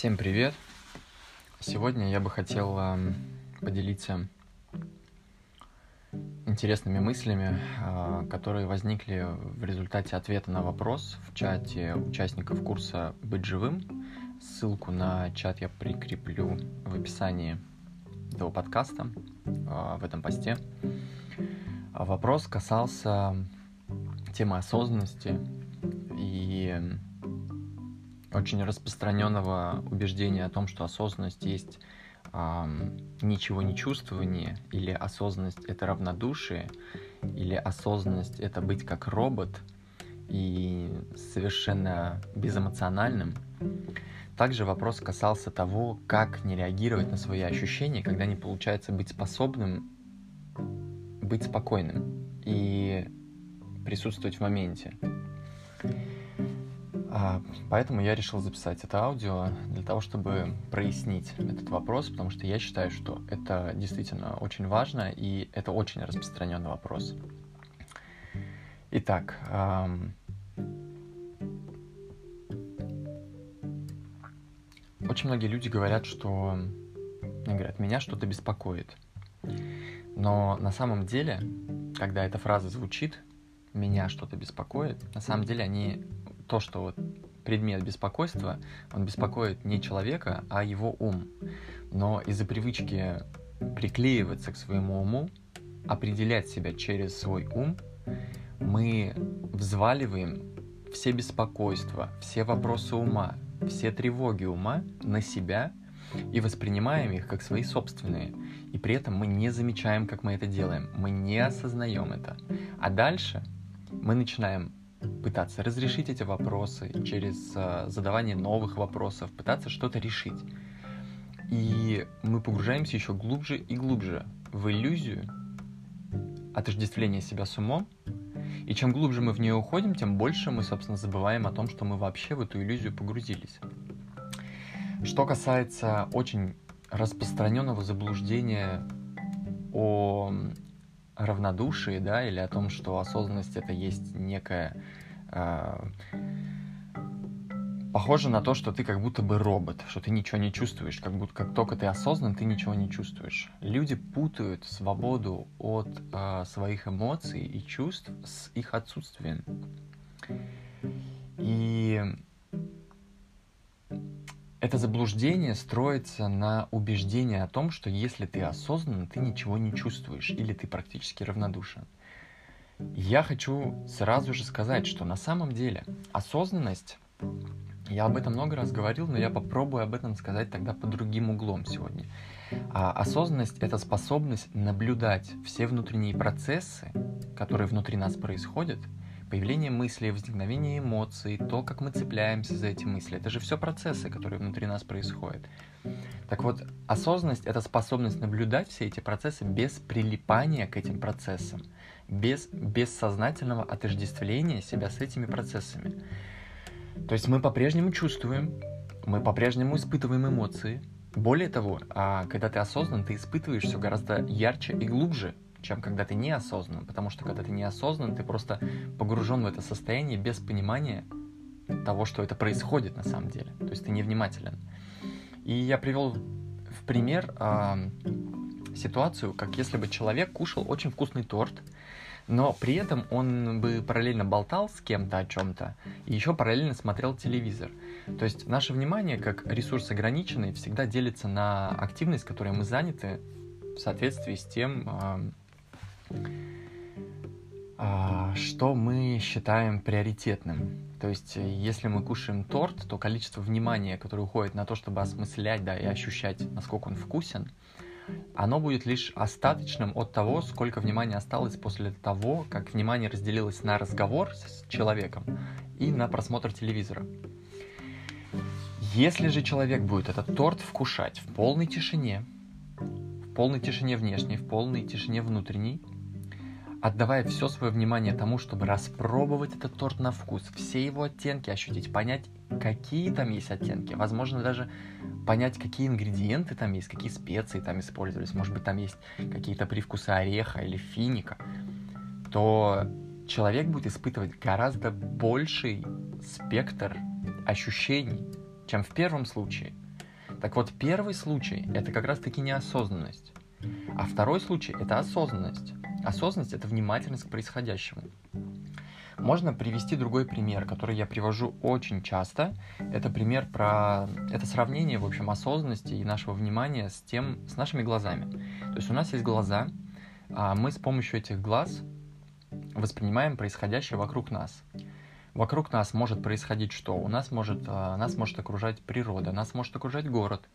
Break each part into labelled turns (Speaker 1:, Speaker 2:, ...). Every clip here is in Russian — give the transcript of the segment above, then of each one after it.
Speaker 1: Всем привет! Сегодня я бы хотел э, поделиться интересными мыслями, э, которые возникли в результате ответа на вопрос в чате участников курса «Быть живым». Ссылку на чат я прикреплю в описании этого подкаста, э, в этом посте. Вопрос касался темы осознанности и очень распространенного убеждения о том, что осознанность есть э, ничего не чувствование, или осознанность это равнодушие, или осознанность это быть как робот и совершенно безэмоциональным. Также вопрос касался того, как не реагировать на свои ощущения, когда не получается быть способным быть спокойным и присутствовать в моменте. А, поэтому я решил записать это аудио для того, чтобы прояснить этот вопрос, потому что я считаю, что это действительно очень важно и это очень распространенный вопрос. Итак, очень многие люди говорят, что говорят, меня что-то беспокоит. Но на самом деле, когда эта фраза звучит, меня что-то беспокоит, на самом деле они то, что вот предмет беспокойства, он беспокоит не человека, а его ум. Но из-за привычки приклеиваться к своему уму, определять себя через свой ум, мы взваливаем все беспокойства, все вопросы ума, все тревоги ума на себя и воспринимаем их как свои собственные. И при этом мы не замечаем, как мы это делаем, мы не осознаем это. А дальше мы начинаем пытаться разрешить эти вопросы через э, задавание новых вопросов, пытаться что-то решить. И мы погружаемся еще глубже и глубже в иллюзию отождествления себя с умом. И чем глубже мы в нее уходим, тем больше мы, собственно, забываем о том, что мы вообще в эту иллюзию погрузились. Что касается очень распространенного заблуждения о равнодушии, да, или о том, что осознанность это есть некая э, похоже на то, что ты как будто бы робот, что ты ничего не чувствуешь, как будто как только ты осознан, ты ничего не чувствуешь. Люди путают свободу от э, своих эмоций и чувств с их отсутствием. И это заблуждение строится на убеждении о том, что если ты осознан, ты ничего не чувствуешь или ты практически равнодушен. Я хочу сразу же сказать, что на самом деле осознанность, я об этом много раз говорил, но я попробую об этом сказать тогда по другим углом сегодня. А осознанность — это способность наблюдать все внутренние процессы, которые внутри нас происходят — появление мыслей, возникновение эмоций, то, как мы цепляемся за эти мысли. Это же все процессы, которые внутри нас происходят. Так вот, осознанность — это способность наблюдать все эти процессы без прилипания к этим процессам, без бессознательного отождествления себя с этими процессами. То есть мы по-прежнему чувствуем, мы по-прежнему испытываем эмоции. Более того, а когда ты осознан, ты испытываешь все гораздо ярче и глубже, чем когда ты неосознан, потому что когда ты неосознан, ты просто погружен в это состояние без понимания того, что это происходит на самом деле. То есть ты невнимателен. И я привел в пример э, ситуацию, как если бы человек кушал очень вкусный торт, но при этом он бы параллельно болтал с кем-то о чем-то и еще параллельно смотрел телевизор. То есть наше внимание, как ресурс ограниченный, всегда делится на активность, которой мы заняты в соответствии с тем, а, что мы считаем приоритетным. То есть, э, если мы кушаем торт, то количество внимания, которое уходит на то, чтобы осмыслять да, и ощущать, насколько он вкусен, оно будет лишь остаточным от того, сколько внимания осталось после того, как внимание разделилось на разговор с человеком и на просмотр телевизора. Если же человек будет этот торт вкушать в полной тишине, в полной тишине внешней, в полной тишине внутренней, отдавая все свое внимание тому, чтобы распробовать этот торт на вкус, все его оттенки ощутить, понять, какие там есть оттенки, возможно, даже понять, какие ингредиенты там есть, какие специи там использовались, может быть, там есть какие-то привкусы ореха или финика, то человек будет испытывать гораздо больший спектр ощущений, чем в первом случае. Так вот, первый случай — это как раз-таки неосознанность. А второй случай — это осознанность. Осознанность — это внимательность к происходящему. Можно привести другой пример, который я привожу очень часто. Это пример про... Это сравнение, в общем, осознанности и нашего внимания с тем, с нашими глазами. То есть у нас есть глаза, а мы с помощью этих глаз воспринимаем происходящее вокруг нас. Вокруг нас может происходить что? У нас может, а, нас может окружать природа, нас может окружать город,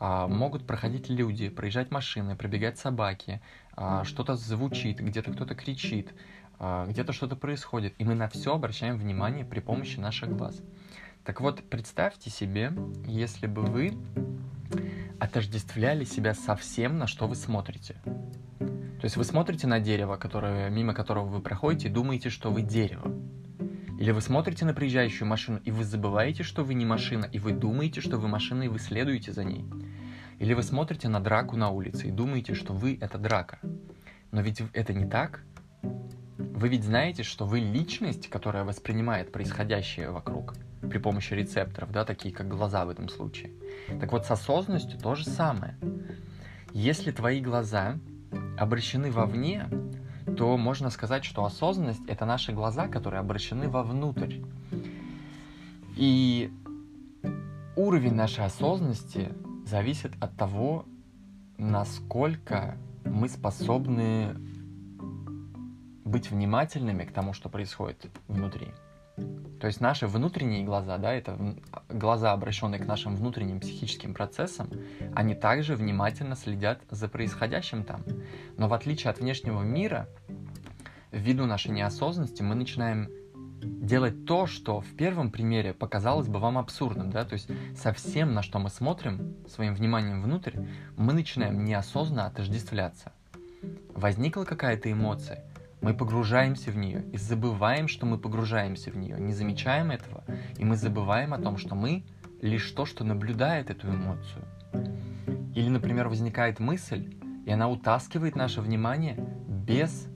Speaker 1: а, могут проходить люди, проезжать машины, пробегать собаки, а, что-то звучит, где-то кто-то кричит, где-то что-то происходит, и мы на все обращаем внимание при помощи наших глаз. Так вот, представьте себе, если бы вы отождествляли себя со всем, на что вы смотрите. То есть вы смотрите на дерево, которое, мимо которого вы проходите, и думаете, что вы дерево. Или вы смотрите на приезжающую машину, и вы забываете, что вы не машина, и вы думаете, что вы машина, и вы следуете за ней. Или вы смотрите на драку на улице и думаете, что вы — это драка. Но ведь это не так. Вы ведь знаете, что вы личность, которая воспринимает происходящее вокруг при помощи рецепторов, да, такие как глаза в этом случае. Так вот, с осознанностью то же самое. Если твои глаза обращены вовне, то можно сказать, что осознанность — это наши глаза, которые обращены вовнутрь. И уровень нашей осознанности зависит от того, насколько мы способны быть внимательными к тому, что происходит внутри. То есть наши внутренние глаза, да, это глаза, обращенные к нашим внутренним психическим процессам, они также внимательно следят за происходящим там. Но в отличие от внешнего мира, ввиду нашей неосознанности мы начинаем делать то, что в первом примере показалось бы вам абсурдным, да, то есть совсем на что мы смотрим своим вниманием внутрь, мы начинаем неосознанно отождествляться. Возникла какая-то эмоция, мы погружаемся в нее и забываем, что мы погружаемся в нее, не замечаем этого, и мы забываем о том, что мы лишь то, что наблюдает эту эмоцию. Или, например, возникает мысль, и она утаскивает наше внимание без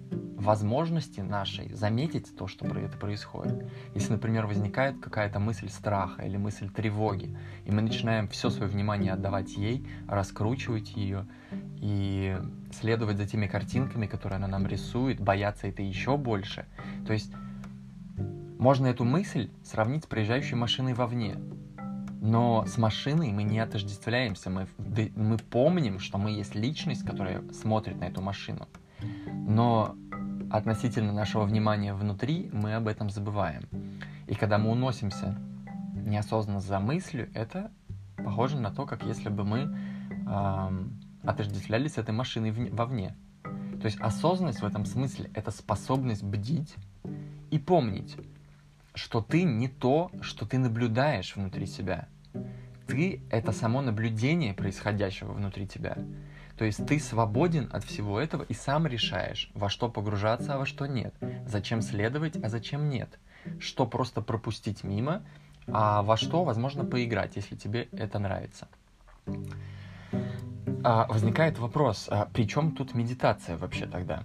Speaker 1: возможности нашей заметить то, что это происходит. Если, например, возникает какая-то мысль страха или мысль тревоги, и мы начинаем все свое внимание отдавать ей, раскручивать ее и следовать за теми картинками, которые она нам рисует, бояться это еще больше. То есть можно эту мысль сравнить с проезжающей машиной вовне. Но с машиной мы не отождествляемся, мы, мы помним, что мы есть личность, которая смотрит на эту машину. Но относительно нашего внимания внутри, мы об этом забываем. И когда мы уносимся неосознанно за мыслью, это похоже на то, как если бы мы эм, отождествлялись этой машиной вовне. То есть осознанность в этом смысле — это способность бдить и помнить, что ты не то, что ты наблюдаешь внутри себя. Ты — это само наблюдение происходящего внутри тебя. То есть ты свободен от всего этого и сам решаешь, во что погружаться, а во что нет, зачем следовать, а зачем нет, что просто пропустить мимо, а во что, возможно, поиграть, если тебе это нравится. А, возникает вопрос, а при чем тут медитация вообще тогда?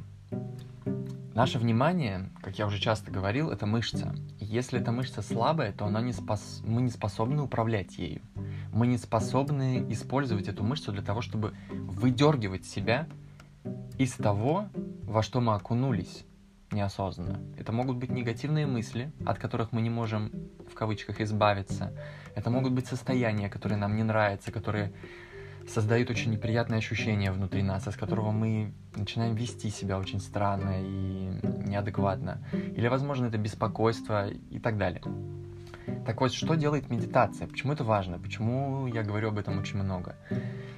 Speaker 1: Наше внимание, как я уже часто говорил, это мышца. Если эта мышца слабая, то она не спос... мы не способны управлять ею мы не способны использовать эту мышцу для того, чтобы выдергивать себя из того, во что мы окунулись неосознанно. Это могут быть негативные мысли, от которых мы не можем в кавычках избавиться. Это могут быть состояния, которые нам не нравятся, которые создают очень неприятные ощущения внутри нас, из которого мы начинаем вести себя очень странно и неадекватно. Или, возможно, это беспокойство и так далее. Так вот, что делает медитация? Почему это важно? Почему я говорю об этом очень много?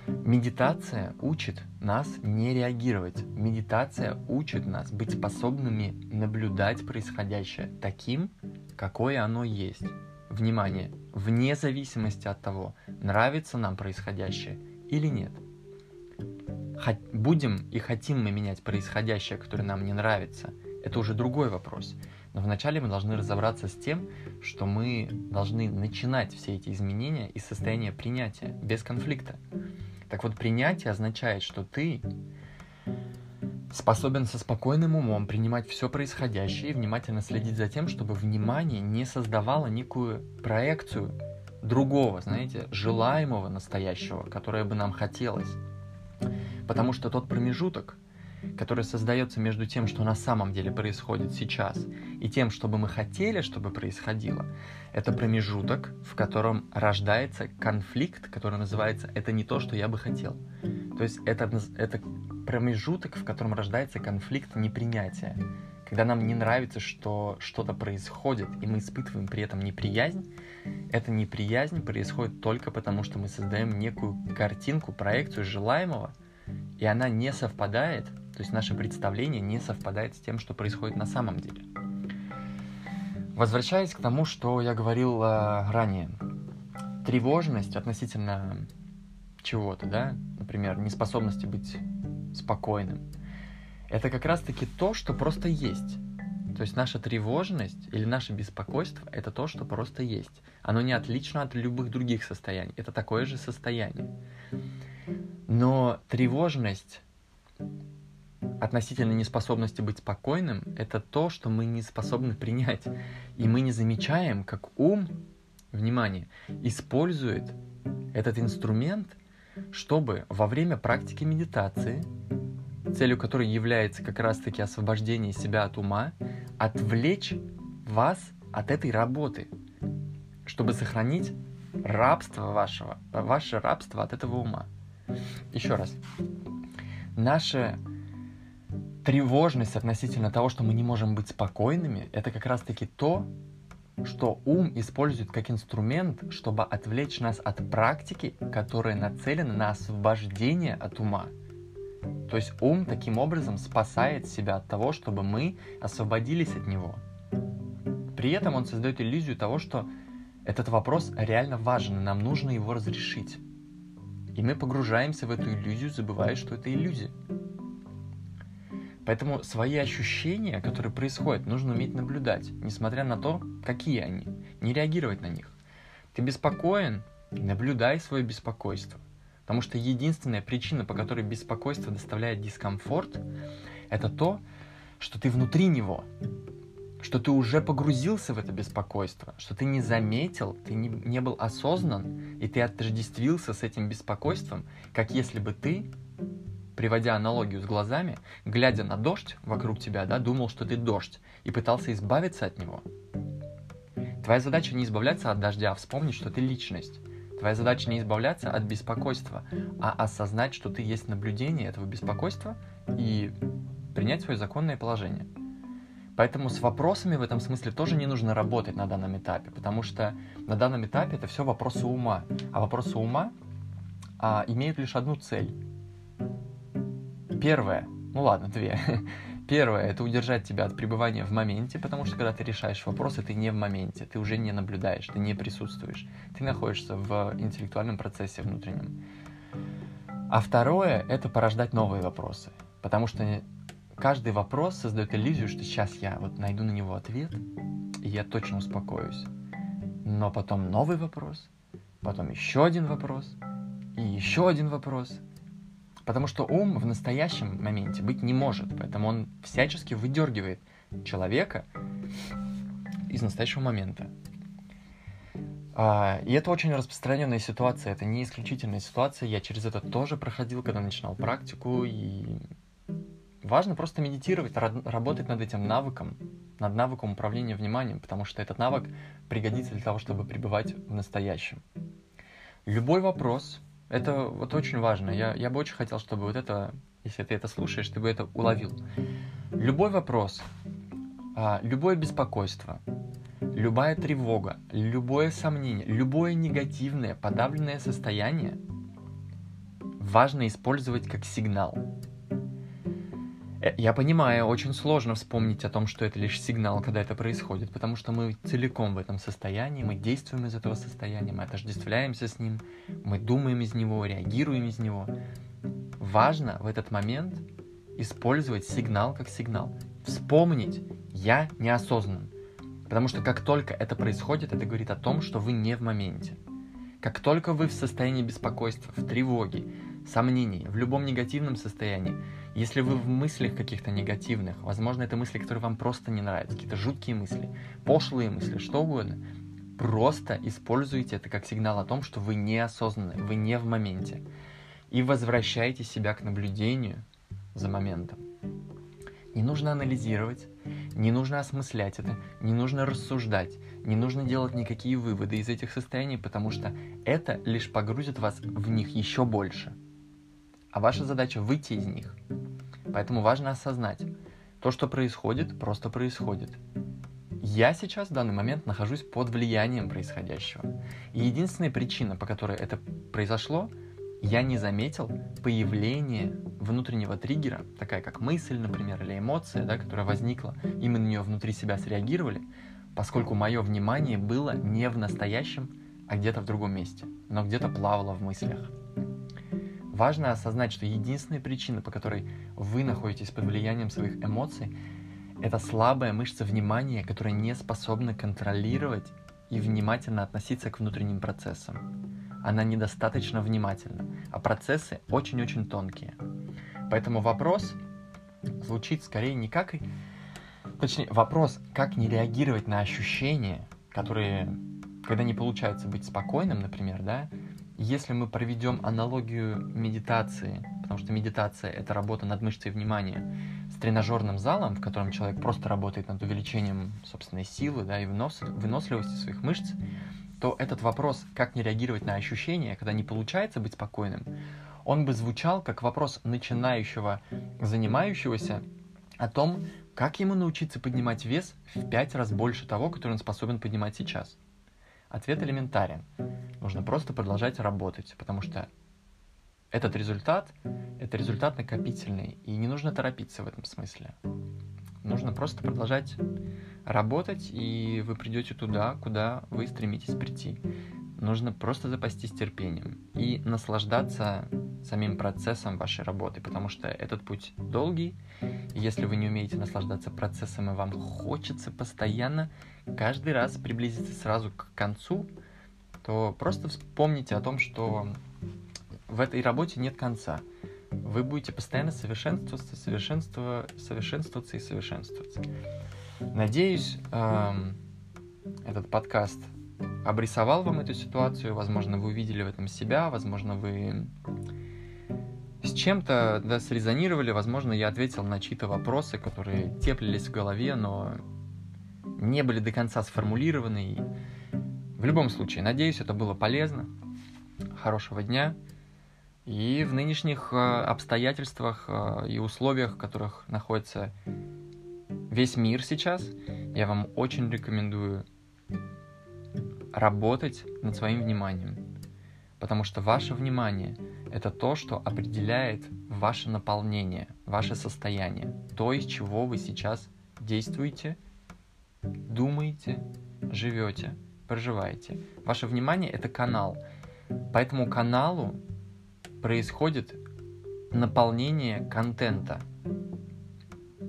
Speaker 1: Медитация учит нас не реагировать. Медитация учит нас быть способными наблюдать происходящее таким, какое оно есть. Внимание, вне зависимости от того, нравится нам происходящее или нет. Будем и хотим мы менять происходящее, которое нам не нравится, это уже другой вопрос. Но вначале мы должны разобраться с тем, что мы должны начинать все эти изменения из состояния принятия, без конфликта. Так вот, принятие означает, что ты способен со спокойным умом принимать все происходящее и внимательно следить за тем, чтобы внимание не создавало некую проекцию другого, знаете, желаемого настоящего, которое бы нам хотелось. Потому что тот промежуток, который создается между тем, что на самом деле происходит сейчас, и тем, что бы мы хотели, чтобы происходило, это промежуток, в котором рождается конфликт, который называется «это не то, что я бы хотел». То есть это, это промежуток, в котором рождается конфликт непринятия. Когда нам не нравится, что что-то происходит, и мы испытываем при этом неприязнь, эта неприязнь происходит только потому, что мы создаем некую картинку, проекцию желаемого, и она не совпадает то есть наше представление не совпадает с тем, что происходит на самом деле. Возвращаясь к тому, что я говорил э, ранее, тревожность относительно чего-то, да, например, неспособности быть спокойным, это как раз-таки то, что просто есть. То есть наша тревожность или наше беспокойство — это то, что просто есть. Оно не отлично от любых других состояний. Это такое же состояние. Но тревожность относительно неспособности быть спокойным, это то, что мы не способны принять. И мы не замечаем, как ум, внимание, использует этот инструмент, чтобы во время практики медитации, целью которой является как раз-таки освобождение себя от ума, отвлечь вас от этой работы, чтобы сохранить рабство вашего, ваше рабство от этого ума. Еще раз. Наше тревожность относительно того, что мы не можем быть спокойными, это как раз-таки то, что ум использует как инструмент, чтобы отвлечь нас от практики, которая нацелена на освобождение от ума. То есть ум таким образом спасает себя от того, чтобы мы освободились от него. При этом он создает иллюзию того, что этот вопрос реально важен, и нам нужно его разрешить. И мы погружаемся в эту иллюзию, забывая, что это иллюзия. Поэтому свои ощущения, которые происходят, нужно уметь наблюдать, несмотря на то, какие они, не реагировать на них. Ты беспокоен, наблюдай свое беспокойство. Потому что единственная причина, по которой беспокойство доставляет дискомфорт, это то, что ты внутри него, что ты уже погрузился в это беспокойство, что ты не заметил, ты не, не был осознан, и ты отождествился с этим беспокойством, как если бы ты приводя аналогию с глазами, глядя на дождь вокруг тебя, да, думал, что ты дождь, и пытался избавиться от него. Твоя задача не избавляться от дождя, а вспомнить, что ты личность. Твоя задача не избавляться от беспокойства, а осознать, что ты есть наблюдение этого беспокойства и принять свое законное положение. Поэтому с вопросами в этом смысле тоже не нужно работать на данном этапе, потому что на данном этапе это все вопросы ума. А вопросы ума а, имеют лишь одну цель Первое, ну ладно, две. Первое – это удержать тебя от пребывания в моменте, потому что когда ты решаешь вопросы, ты не в моменте, ты уже не наблюдаешь, ты не присутствуешь, ты находишься в интеллектуальном процессе внутреннем. А второе – это порождать новые вопросы, потому что каждый вопрос создает иллюзию, что сейчас я вот найду на него ответ, и я точно успокоюсь. Но потом новый вопрос, потом еще один вопрос, и еще один вопрос – Потому что ум в настоящем моменте быть не может, поэтому он всячески выдергивает человека из настоящего момента. А, и это очень распространенная ситуация, это не исключительная ситуация. Я через это тоже проходил, когда начинал практику. И важно просто медитировать, работать над этим навыком, над навыком управления вниманием, потому что этот навык пригодится для того, чтобы пребывать в настоящем. Любой вопрос, это вот очень важно. Я, я бы очень хотел, чтобы вот это, если ты это слушаешь, ты бы это уловил. Любой вопрос, а, любое беспокойство, любая тревога, любое сомнение, любое негативное, подавленное состояние важно использовать как сигнал. Э, я понимаю, очень сложно вспомнить о том, что это лишь сигнал, когда это происходит, потому что мы целиком в этом состоянии, мы действуем из этого состояния, мы отождествляемся с ним, мы думаем из него, реагируем из него. Важно в этот момент использовать сигнал как сигнал. Вспомнить «я неосознан». Потому что как только это происходит, это говорит о том, что вы не в моменте. Как только вы в состоянии беспокойства, в тревоге, сомнений, в любом негативном состоянии, если вы в мыслях каких-то негативных, возможно, это мысли, которые вам просто не нравятся, какие-то жуткие мысли, пошлые мысли, что угодно, Просто используйте это как сигнал о том, что вы неосознанны, вы не в моменте. И возвращайте себя к наблюдению за моментом. Не нужно анализировать, не нужно осмыслять это, не нужно рассуждать, не нужно делать никакие выводы из этих состояний, потому что это лишь погрузит вас в них еще больше. А ваша задача выйти из них. Поэтому важно осознать, то, что происходит, просто происходит. Я сейчас в данный момент нахожусь под влиянием происходящего. И единственная причина, по которой это произошло, я не заметил появление внутреннего триггера, такая как мысль, например, или эмоция, да, которая возникла, и мы на нее внутри себя среагировали, поскольку мое внимание было не в настоящем, а где-то в другом месте, но где-то плавало в мыслях. Важно осознать, что единственная причина, по которой вы находитесь под влиянием своих эмоций, это слабая мышца внимания, которая не способна контролировать и внимательно относиться к внутренним процессам. Она недостаточно внимательна, а процессы очень-очень тонкие. Поэтому вопрос звучит скорее не как... Точнее, вопрос, как не реагировать на ощущения, которые, когда не получается быть спокойным, например, да, если мы проведем аналогию медитации, потому что медитация — это работа над мышцей внимания, с тренажерным залом, в котором человек просто работает над увеличением собственной силы да, и вынос, выносливости своих мышц, то этот вопрос, как не реагировать на ощущения, когда не получается быть спокойным, он бы звучал как вопрос начинающего, занимающегося о том, как ему научиться поднимать вес в пять раз больше того, который он способен поднимать сейчас. Ответ элементарен. Нужно просто продолжать работать, потому что этот результат — это результат накопительный, и не нужно торопиться в этом смысле. Нужно просто продолжать работать, и вы придете туда, куда вы стремитесь прийти. Нужно просто запастись терпением и наслаждаться самим процессом вашей работы, потому что этот путь долгий. Если вы не умеете наслаждаться процессом, и вам хочется постоянно каждый раз приблизиться сразу к концу, то просто вспомните о том, что в этой работе нет конца. Вы будете постоянно совершенствоваться, совершенствоваться, совершенствоваться и совершенствоваться. Надеюсь, эм, этот подкаст обрисовал вам эту ситуацию. Возможно, вы увидели в этом себя, возможно, вы с чем-то да, срезонировали, возможно, я ответил на чьи-то вопросы, которые теплились в голове, но не были до конца сформулированы. И в любом случае, надеюсь, это было полезно. Хорошего дня. И в нынешних э, обстоятельствах э, и условиях, в которых находится весь мир сейчас, я вам очень рекомендую работать над своим вниманием. Потому что ваше внимание — это то, что определяет ваше наполнение, ваше состояние, то, из чего вы сейчас действуете, думаете, живете, проживаете. Ваше внимание — это канал. По этому каналу происходит наполнение контента —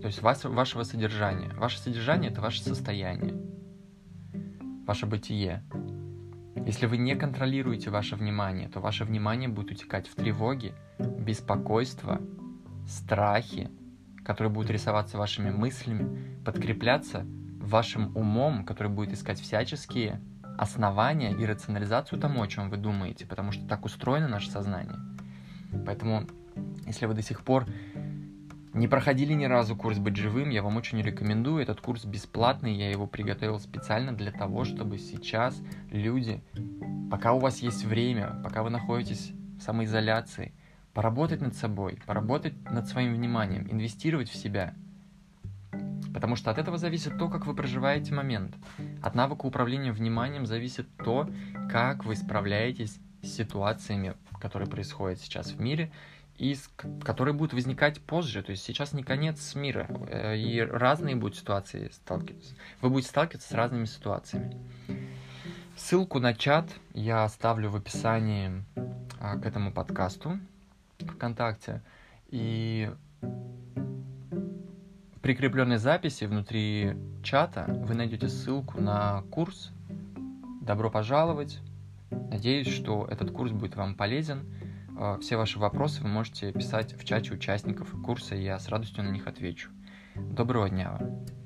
Speaker 1: то есть вас, вашего содержания. Ваше содержание — это ваше состояние, ваше бытие. Если вы не контролируете ваше внимание, то ваше внимание будет утекать в тревоги, беспокойство, страхи, которые будут рисоваться вашими мыслями, подкрепляться вашим умом, который будет искать всяческие основания и рационализацию тому, о чем вы думаете, потому что так устроено наше сознание. Поэтому, если вы до сих пор не проходили ни разу курс «Быть живым», я вам очень рекомендую. Этот курс бесплатный, я его приготовил специально для того, чтобы сейчас люди, пока у вас есть время, пока вы находитесь в самоизоляции, поработать над собой, поработать над своим вниманием, инвестировать в себя. Потому что от этого зависит то, как вы проживаете момент. От навыка управления вниманием зависит то, как вы справляетесь с ситуациями, которые происходят сейчас в мире, и которые будут возникать позже. То есть сейчас не конец мира, э, и разные будут ситуации сталкиваться. Вы будете сталкиваться с разными ситуациями. Ссылку на чат я оставлю в описании а, к этому подкасту ВКонтакте. И прикрепленной записи внутри чата вы найдете ссылку на курс. Добро пожаловать. Надеюсь, что этот курс будет вам полезен. А, все ваши вопросы вы можете писать в чате участников курса, и я с радостью на них отвечу. Доброго дня вам!